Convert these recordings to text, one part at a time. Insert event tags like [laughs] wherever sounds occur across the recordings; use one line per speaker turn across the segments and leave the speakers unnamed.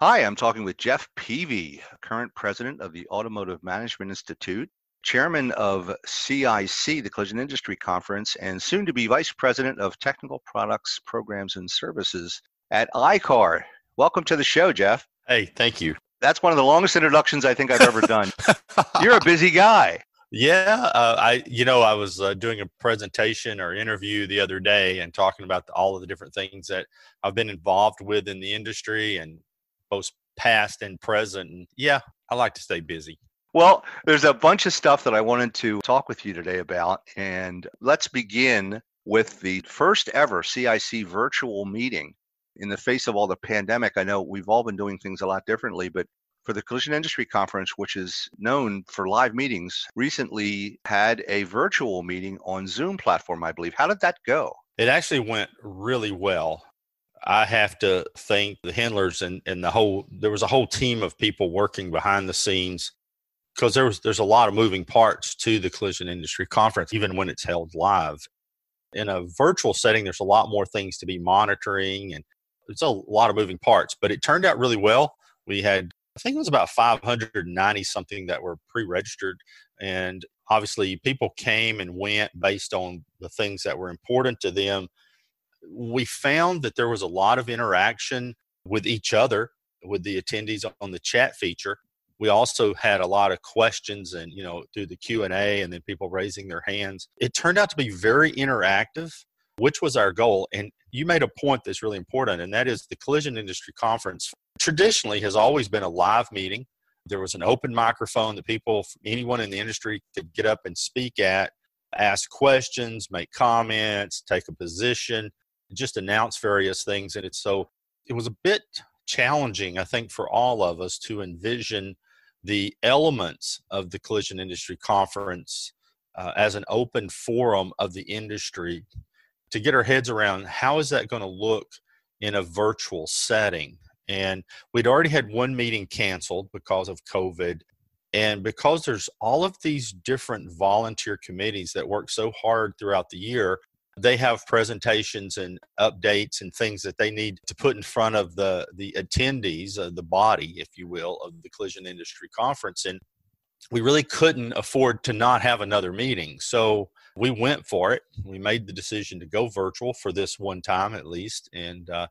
Hi, I'm talking with Jeff Peavy, current president of the Automotive Management Institute, chairman of CIC, the Collision Industry Conference, and soon to be vice president of technical products, programs, and services at iCar. Welcome to the show, Jeff.
Hey, thank you.
That's one of the longest introductions I think I've ever done. [laughs] You're a busy guy.
Yeah, uh, I you know I was uh, doing a presentation or interview the other day and talking about the, all of the different things that I've been involved with in the industry and both past and present. And yeah, I like to stay busy.
Well, there's a bunch of stuff that I wanted to talk with you today about. And let's begin with the first ever CIC virtual meeting. In the face of all the pandemic, I know we've all been doing things a lot differently, but for the Collision Industry Conference, which is known for live meetings, recently had a virtual meeting on Zoom platform, I believe. How did that go?
It actually went really well. I have to thank the handlers and, and the whole there was a whole team of people working behind the scenes because there was there's a lot of moving parts to the collision industry conference even when it's held live. In a virtual setting there's a lot more things to be monitoring and it's a lot of moving parts, but it turned out really well. We had I think it was about 590 something that were pre-registered and obviously people came and went based on the things that were important to them we found that there was a lot of interaction with each other with the attendees on the chat feature. We also had a lot of questions and you know through the q&a and then people raising their hands. It turned out to be very interactive which was our goal. And you made a point that's really important and that is the collision industry conference traditionally has always been a live meeting. There was an open microphone that people anyone in the industry could get up and speak at ask questions make comments take a position just announce various things. And it's so, it was a bit challenging, I think, for all of us to envision the elements of the collision industry conference uh, as an open forum of the industry to get our heads around how is that going to look in a virtual setting and we'd already had one meeting canceled because of covid and because there's all of these different volunteer committees that work so hard throughout the year they have presentations and updates and things that they need to put in front of the the attendees uh, the body if you will of the collision industry conference and we really couldn't afford to not have another meeting. So we went for it. We made the decision to go virtual for this one time at least and uh,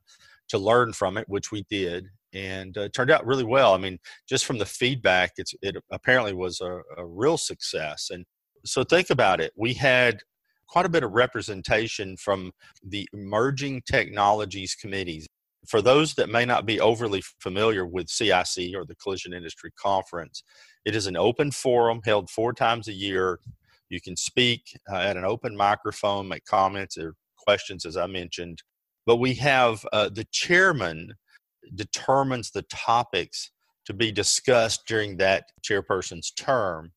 to learn from it which we did and uh, it turned out really well. I mean just from the feedback it's it apparently was a, a real success and so think about it. We had quite a bit of representation from the emerging technologies committees. For those that may not be overly familiar with CIC or the Collision Industry Conference, it is an open forum held four times a year. You can speak uh, at an open microphone, make comments or questions, as I mentioned. But we have uh, the chairman determines the topics to be discussed during that chairperson's term.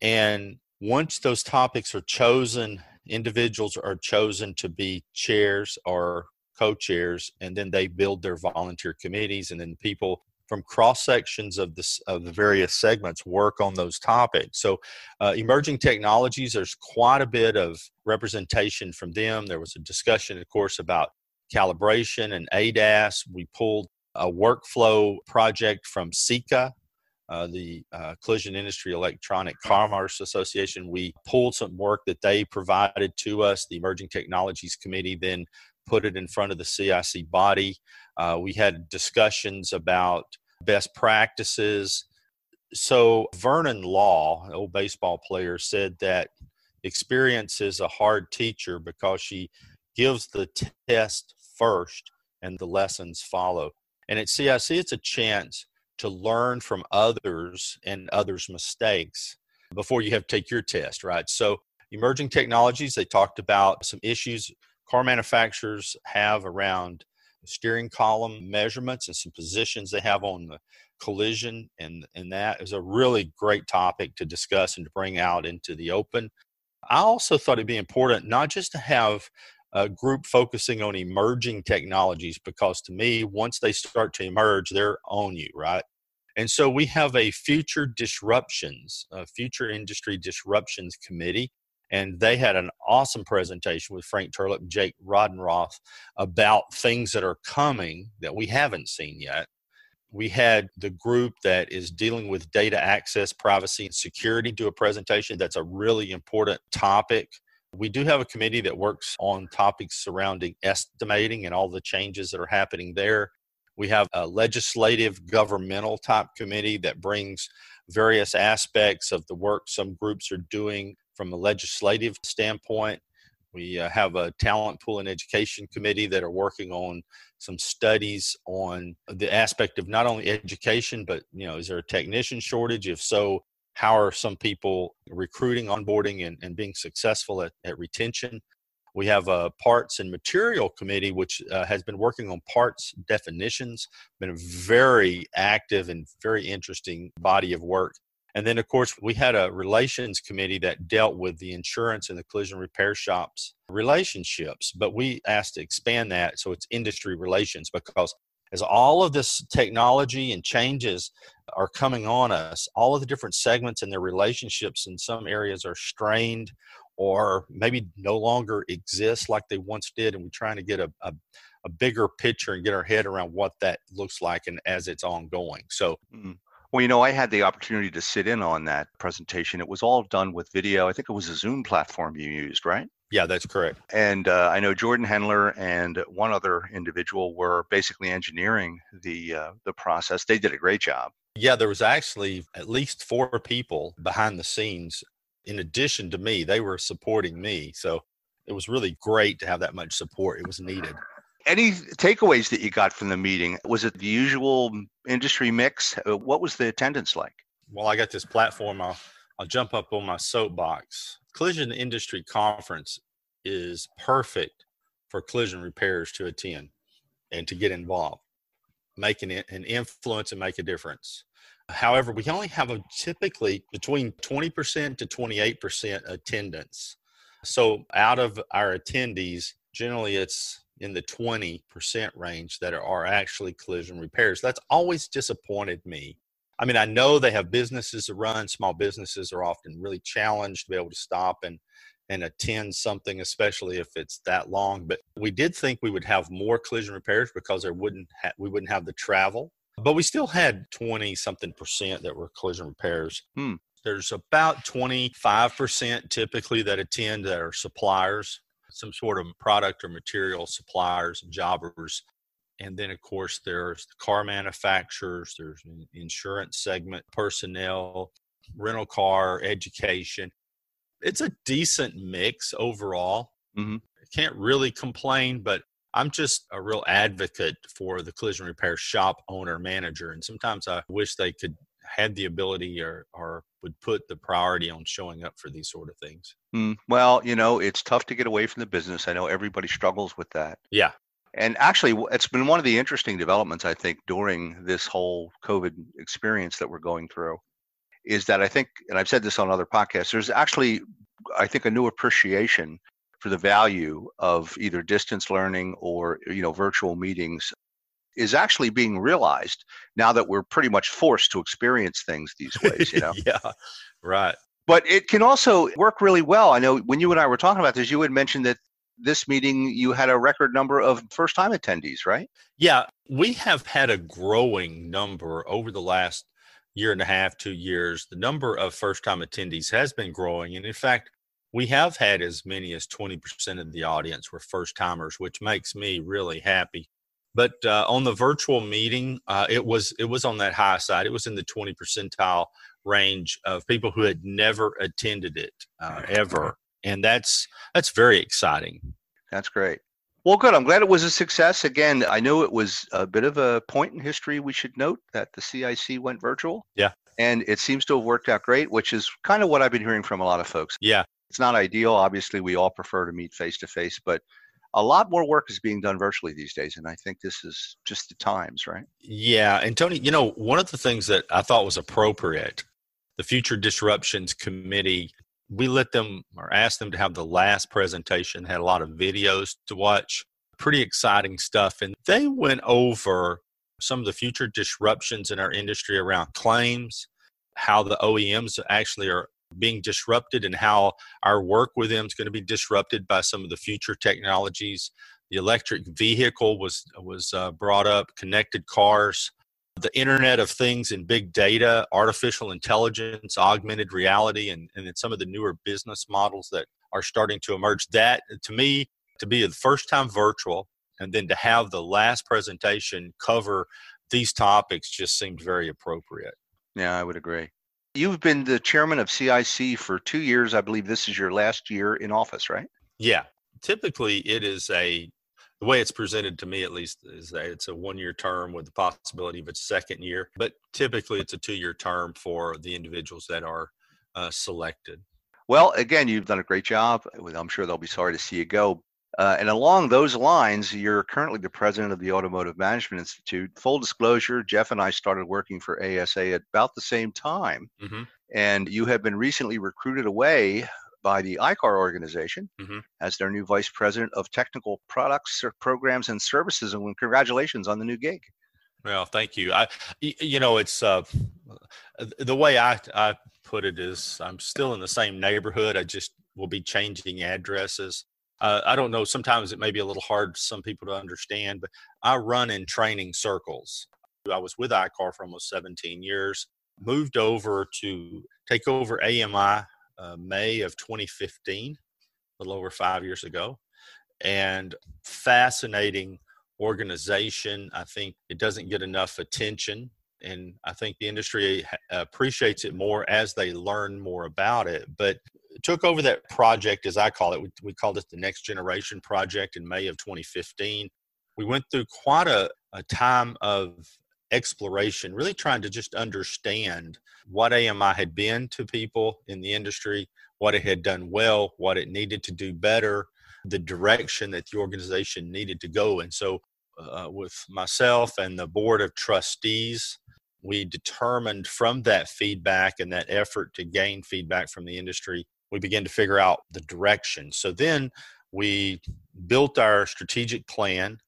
And once those topics are chosen individuals are chosen to be chairs or co-chairs and then they build their volunteer committees and then people from cross sections of this of the various segments work on those topics. So uh, emerging technologies there's quite a bit of representation from them. There was a discussion of course about calibration and adas we pulled a workflow project from CIECA, uh, the uh, Collision Industry Electronic Commerce Association. We pulled some work that they provided to us. The Emerging Technologies Committee then put it in front of the CIC body. Uh, we had discussions about best practices. So, Vernon Law, an old baseball player, said that experience is a hard teacher because she gives the test first and the lessons follow. And at CIC, it's a chance to learn from others and others' mistakes before you have to take your test, right? So, emerging technologies, they talked about some issues car manufacturers have around steering column measurements and some positions they have on the collision and and that is a really great topic to discuss and to bring out into the open i also thought it'd be important not just to have a group focusing on emerging technologies because to me once they start to emerge they're on you right and so we have a future disruptions a future industry disruptions committee and they had an awesome presentation with Frank Terlep Jake Rodenroth about things that are coming that we haven't seen yet. We had the group that is dealing with data access, privacy, and security do a presentation. That's a really important topic. We do have a committee that works on topics surrounding estimating and all the changes that are happening there. We have a legislative governmental type committee that brings various aspects of the work some groups are doing from a legislative standpoint. We uh, have a talent pool and education committee that are working on some studies on the aspect of not only education, but you know, is there a technician shortage? If so, how are some people recruiting, onboarding, and, and being successful at, at retention? We have a parts and material committee, which uh, has been working on parts definitions, been a very active and very interesting body of work. And then, of course, we had a relations committee that dealt with the insurance and the collision repair shops relationships. But we asked to expand that so it's industry relations because as all of this technology and changes are coming on us, all of the different segments and their relationships in some areas are strained or maybe no longer exist like they once did. And we're trying to get a, a, a bigger picture and get our head around what that looks like and as it's ongoing. So, mm-hmm
well, you know, I had the opportunity to sit in on that presentation. It was all done with video. I think it was a Zoom platform you used, right?
Yeah, that's correct.
And uh, I know Jordan Hendler and one other individual were basically engineering the uh, the process. They did a great job.
Yeah, there was actually at least four people behind the scenes. In addition to me, they were supporting me. So it was really great to have that much support. It was needed.
Any takeaways that you got from the meeting? Was it the usual industry mix? Uh, what was the attendance like?
Well, I got this platform. I'll, I'll jump up on my soapbox. Collision Industry Conference is perfect for collision repairs to attend and to get involved, making it an influence and make a difference. However, we only have a typically between 20% to 28% attendance. So out of our attendees, generally it's in the 20% range that are actually collision repairs. That's always disappointed me. I mean, I know they have businesses to run. Small businesses are often really challenged to be able to stop and and attend something, especially if it's that long. But we did think we would have more collision repairs because there wouldn't ha- we wouldn't have the travel. But we still had 20 something percent that were collision repairs. Hmm. There's about 25% typically that attend that are suppliers some sort of product or material suppliers and jobbers. And then, of course, there's the car manufacturers, there's insurance segment personnel, rental car, education. It's a decent mix overall. Mm-hmm. I can't really complain, but I'm just a real advocate for the collision repair shop owner manager. And sometimes I wish they could had the ability or, or would put the priority on showing up for these sort of things.
Mm, well, you know, it's tough to get away from the business. I know everybody struggles with that.
Yeah.
And actually, it's been one of the interesting developments, I think, during this whole COVID experience that we're going through is that I think, and I've said this on other podcasts, there's actually, I think, a new appreciation for the value of either distance learning or, you know, virtual meetings is actually being realized now that we're pretty much forced to experience things these ways you know? [laughs]
Yeah right.
But it can also work really well. I know when you and i were talking about this you had mentioned that this meeting you had a record number of first time attendees right?
Yeah we have had a growing number over the last year and a half two years. The number of first time attendees has been growing and in fact we have had as many as 20% of the audience were first timers which makes me really happy. But uh, on the virtual meeting, uh, it was it was on that high side. It was in the twenty percentile range of people who had never attended it uh, ever, and that's that's very exciting.
That's great. Well, good. I'm glad it was a success. Again, I know it was a bit of a point in history. We should note that the CIC went virtual.
Yeah.
And it seems to have worked out great, which is kind of what I've been hearing from a lot of folks.
Yeah.
It's not ideal. Obviously, we all prefer to meet face to face, but a lot more work is being done virtually these days, and I think this is just the times, right?
Yeah, and Tony, you know, one of the things that I thought was appropriate, the Future Disruptions Committee, we let them or asked them to have the last presentation, had a lot of videos to watch, pretty exciting stuff, and they went over some of the future disruptions in our industry around claims, how the OEMs actually are being disrupted and how our work with them is going to be disrupted by some of the future technologies. The electric vehicle was was uh, brought up, connected cars, the Internet of Things and big data, artificial intelligence, augmented reality, and, and then some of the newer business models that are starting to emerge. That to me, to be the first time virtual and then to have the last presentation cover these topics just seemed very appropriate.
Yeah, I would agree. You've been the chairman of CIC for two years. I believe this is your last year in office, right?
Yeah. Typically, it is a, the way it's presented to me at least, is that it's a one year term with the possibility of a second year. But typically, it's a two year term for the individuals that are uh, selected.
Well, again, you've done a great job. I'm sure they'll be sorry to see you go. Uh, and along those lines, you're currently the president of the Automotive Management Institute. Full disclosure, Jeff and I started working for ASA at about the same time. Mm-hmm. And you have been recently recruited away by the ICAR organization mm-hmm. as their new vice president of technical products, programs, and services. And congratulations on the new gig.
Well, thank you. I, you know, it's uh, the way I, I put it is I'm still in the same neighborhood. I just will be changing addresses uh, I don't know, sometimes it may be a little hard for some people to understand, but I run in training circles. I was with ICAR for almost 17 years, moved over to take over AMI uh, May of 2015, a little over five years ago. And fascinating organization. I think it doesn't get enough attention. And I think the industry appreciates it more as they learn more about it. But took over that project, as I call it. We, we called it the Next Generation Project in May of 2015. We went through quite a, a time of exploration, really trying to just understand what AMI had been to people in the industry, what it had done well, what it needed to do better, the direction that the organization needed to go. And so, uh, with myself and the board of trustees, we determined from that feedback and that effort to gain feedback from the industry we began to figure out the direction. So then we built our strategic plan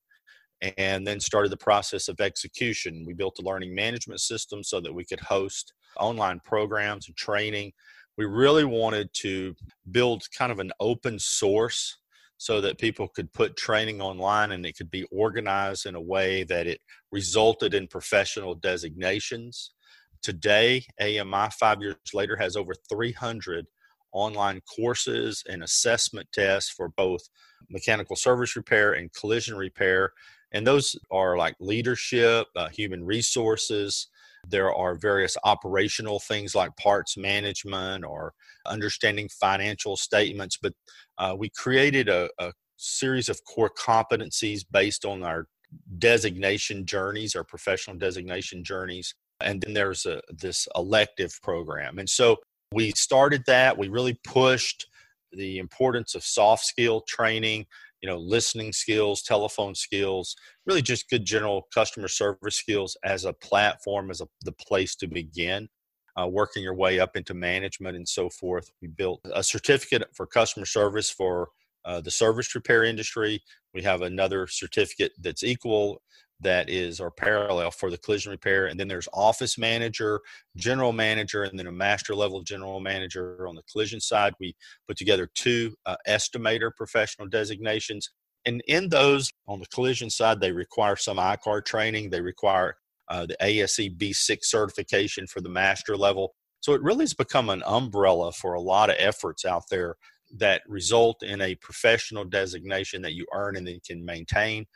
and then started the process of execution. We built a learning management system so that we could host online programs and training. We really wanted to build kind of an open source so that people could put training online and it could be organized in a way that it resulted in professional designations. Today, AMI, five years later, has over 300 online courses and assessment tests for both mechanical service repair and collision repair. And those are like leadership, uh, human resources. There are various operational things like parts management or understanding financial statements. But uh, we created a, a series of core competencies based on our designation journeys, our professional designation journeys. And then there's a, this elective program. And so we started that. We really pushed the importance of soft skill training, you know, listening skills, telephone skills, really just good general customer service skills as a platform, as a, the place to begin. Uh, working your way up into management and so forth. We built a certificate for customer service for uh, the service repair industry. We have another certificate that's equal that is or parallel for the collision repair and then there's office manager general manager and then a master level general manager on the collision side. We put together two uh, estimator professional designations and in those on the collision side they require some icar training. They require uh, the ase b6 certification for the master level. So it really has become an umbrella for a lot of efforts out there that result in a professional designation that you earn and then can maintain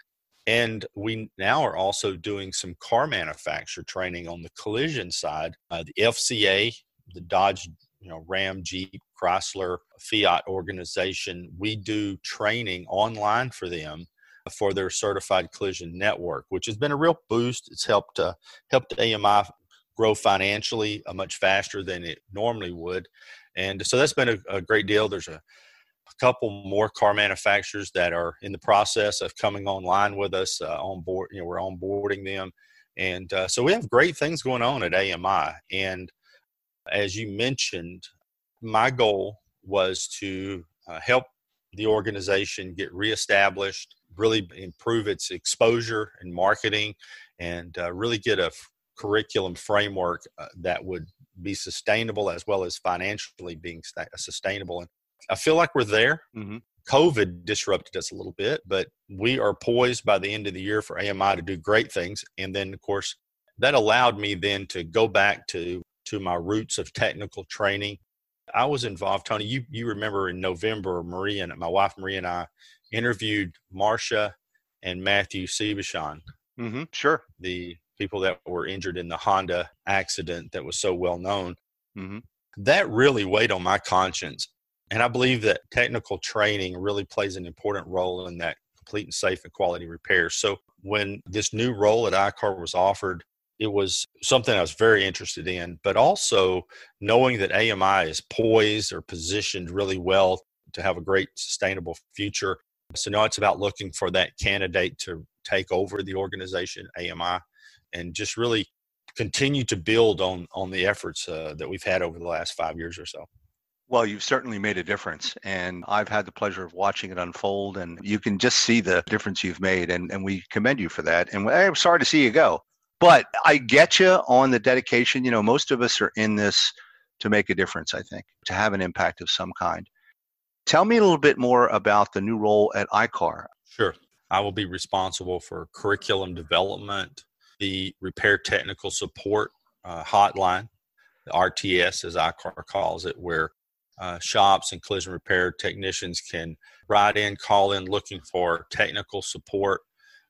and we now are also doing some car manufacturer training on the collision side. Uh, the FCA, the Dodge, you know, Ram, Jeep, Chrysler, Fiat organization, we do training online for them for their certified collision network, which has been a real boost. It's helped uh, helped AMI grow financially uh, much faster than it normally would, and so that's been a, a great deal. There's a couple more car manufacturers that are in the process of coming online with us uh, on board. You know, we're onboarding them, and uh, so we have great things going on at AMI. And as you mentioned, my goal was to uh, help the organization get reestablished, really improve its exposure and marketing, and uh, really get a f- curriculum framework uh, that would be sustainable as well as financially being sta- sustainable. And I feel like we're there. Mm-hmm. COVID disrupted us a little bit, but we are poised by the end of the year for AMI to do great things. And then, of course, that allowed me then to go back to to my roots of technical training. I was involved, Tony. You you remember in November, Marie and my wife Marie and I interviewed Marcia and Matthew Seebachan.
Mm-hmm, sure.
The people that were injured in the Honda accident that was so well known. Mm-hmm. That really weighed on my conscience. And I believe that technical training really plays an important role in that complete and safe and quality repair. So when this new role at ICAR was offered, it was something I was very interested in, but also knowing that AMI is poised or positioned really well to have a great sustainable future. So now it's about looking for that candidate to take over the organization, AMI, and just really continue to build on on the efforts uh, that we've had over the last five years or so.
Well, you've certainly made a difference, and I've had the pleasure of watching it unfold, and you can just see the difference you've made, and, and we commend you for that. And I'm sorry to see you go, but I get you on the dedication. You know, most of us are in this to make a difference, I think, to have an impact of some kind. Tell me a little bit more about the new role at ICAR.
Sure. I will be responsible for curriculum development, the repair technical support uh, hotline, the RTS, as ICAR calls it, where uh, shops and collision repair technicians can write in, call in looking for technical support.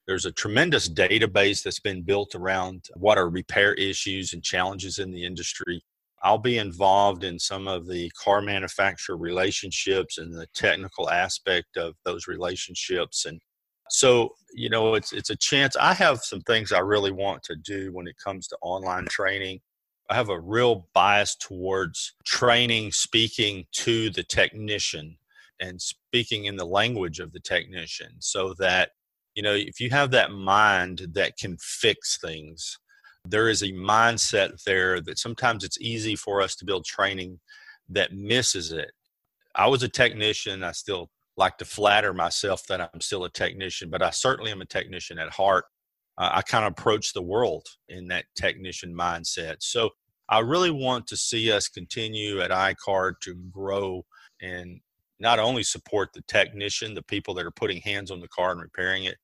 There's a tremendous database that's been built around what are repair issues and challenges in the industry. I'll be involved in some of the car manufacturer relationships and the technical aspect of those relationships. And so, you know, it's it's a chance. I have some things I really want to do when it comes to online training. I have a real bias towards training, speaking to the technician and speaking in the language of the technician so that, you know, if you have that mind that can fix things, there is a mindset there that sometimes it's easy for us to build training that misses it. I was a technician. I still like to flatter myself that I'm still a technician, but I certainly am a technician at heart uh, I kind of approach the world in that technician mindset. So I really want to see us continue at iCar to grow and not only support the technician, the people that are putting hands on the car and repairing it,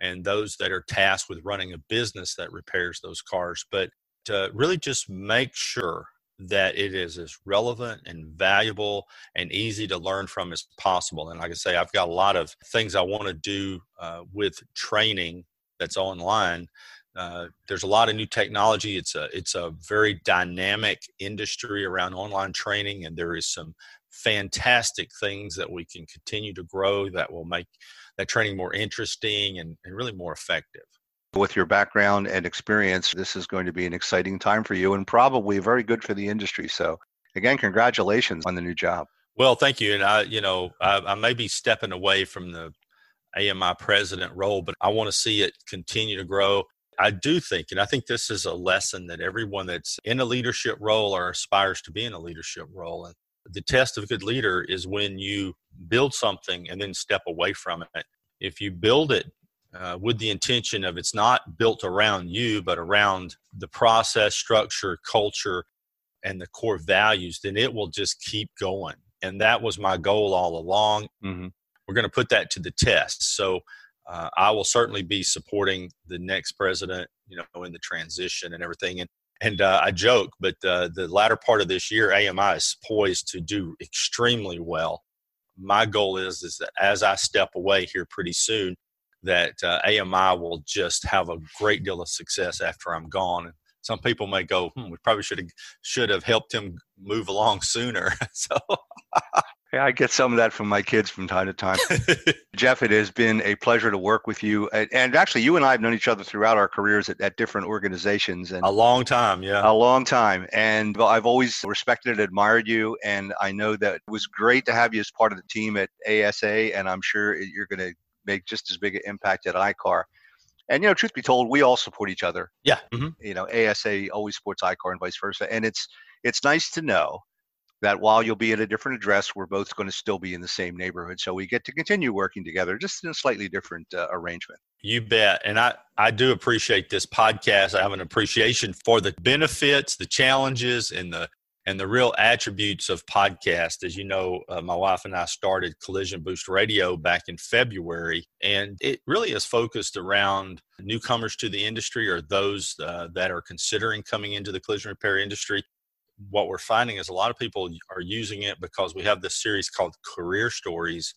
and those that are tasked with running a business that repairs those cars, but to really just make sure that it is as relevant and valuable and easy to learn from as possible. And like I say, I've got a lot of things I want to do uh, with training that's online. Uh, there's a lot of new technology. It's a it's a very dynamic industry around online training, and there is some fantastic things that we can continue to grow that will make that training more interesting and, and really more effective.
With your background and experience, this is going to be an exciting time for you and probably very good for the industry. So, again, congratulations on the new job.
Well, thank you. And I, you know, I, I may be stepping away from the AMI president role, but I want to see it continue to grow. I do think, and I think this is a lesson that everyone that's in a leadership role or aspires to be in a leadership role. And the test of a good leader is when you build something and then step away from it. If you build it uh, with the intention of it's not built around you, but around the process, structure, culture, and the core values, then it will just keep going. And that was my goal all along. Mm-hmm we're going to put that to the test. So uh, I will certainly be supporting the next president, you know, in the transition and everything. And and uh, I joke, but uh, the latter part of this year, AMI is poised to do extremely well. My goal is is that as I step away here pretty soon, that uh, AMI will just have a great deal of success after I'm gone. Some people may go, hmm, we probably should have should have helped him move along sooner. [laughs] so [laughs]
Yeah, I get some of that from my kids from time to time. [laughs] Jeff, it has been a pleasure to work with you. And actually, you and I have known each other throughout our careers at, at different organizations. And
a long time, yeah.
A long time. And I've always respected and admired you. And I know that it was great to have you as part of the team at ASA. And I'm sure you're going to make just as big an impact at ICAR. And you know, truth be told, we all support each other.
Yeah. Mm-hmm.
You know, ASA always supports ICAR and vice versa. And it's it's nice to know that while you'll be at a different address, we're both going to still be in the same neighborhood. So we get to continue working together, just in a slightly different uh, arrangement.
You bet. And I, I do appreciate this podcast. I have an appreciation for the benefits, the challenges, and the and the real attributes of podcast. As you know, uh, my wife and I started Collision Boost Radio back in February, and it really is focused around newcomers to the industry or those uh, that are considering coming into the collision repair industry what we're finding is a lot of people are using it because we have this series called Career Stories,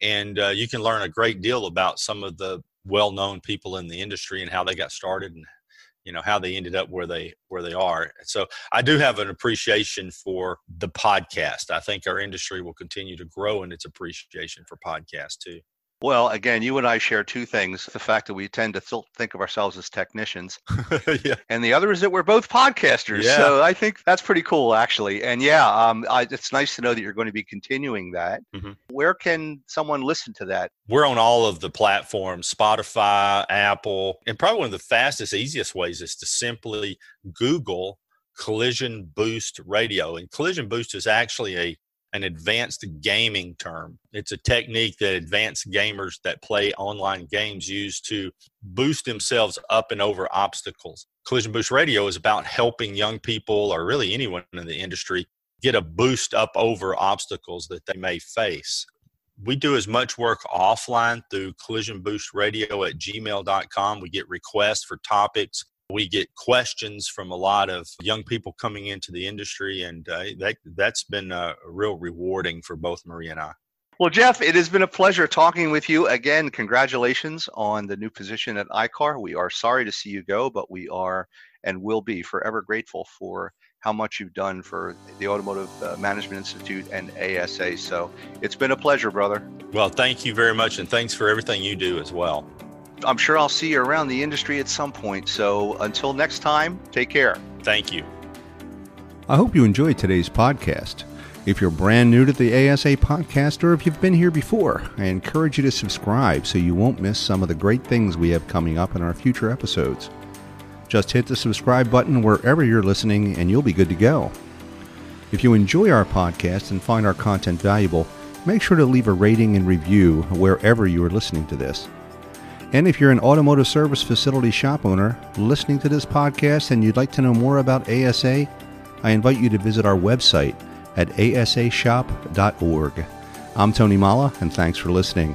and uh, you can learn a great deal about some of the well-known people in the industry and how they got started and you know how they ended up where they where they are so i do have an appreciation for the podcast. I think our industry will continue to grow in its appreciation for podcasts too
well, again, you and I share two things. The fact that we tend to th- think of ourselves as technicians. [laughs] yeah. And the other is that we're both podcasters. Yeah. So I think that's pretty cool, actually. And yeah, um, I, it's nice to know that you're going to be continuing that. Mm-hmm. Where can someone listen to that?
We're on all of the platforms Spotify, Apple. And probably one of the fastest, easiest ways is to simply Google Collision Boost Radio. And Collision Boost is actually a an advanced gaming term. It's a technique that advanced gamers that play online games use to boost themselves up and over obstacles. Collision Boost Radio is about helping young people or really anyone in the industry get a boost up over obstacles that they may face. We do as much work offline through collision boost radio at gmail.com. We get requests for topics we get questions from a lot of young people coming into the industry, and uh, that that's been uh, real rewarding for both Marie and I.
Well, Jeff, it has been a pleasure talking with you again. Congratulations on the new position at ICAR. We are sorry to see you go, but we are and will be forever grateful for how much you've done for the Automotive uh, Management Institute and ASA. So it's been a pleasure, brother.
Well, thank you very much, and thanks for everything you do as well.
I'm sure I'll see you around the industry at some point. So until next time, take care.
Thank you.
I hope you enjoyed today's podcast. If you're brand new to the ASA podcast or if you've been here before, I encourage you to subscribe so you won't miss some of the great things we have coming up in our future episodes. Just hit the subscribe button wherever you're listening and you'll be good to go. If you enjoy our podcast and find our content valuable, make sure to leave a rating and review wherever you are listening to this. And if you're an automotive service facility shop owner listening to this podcast and you'd like to know more about ASA, I invite you to visit our website at asashop.org. I'm Tony Molla, and thanks for listening.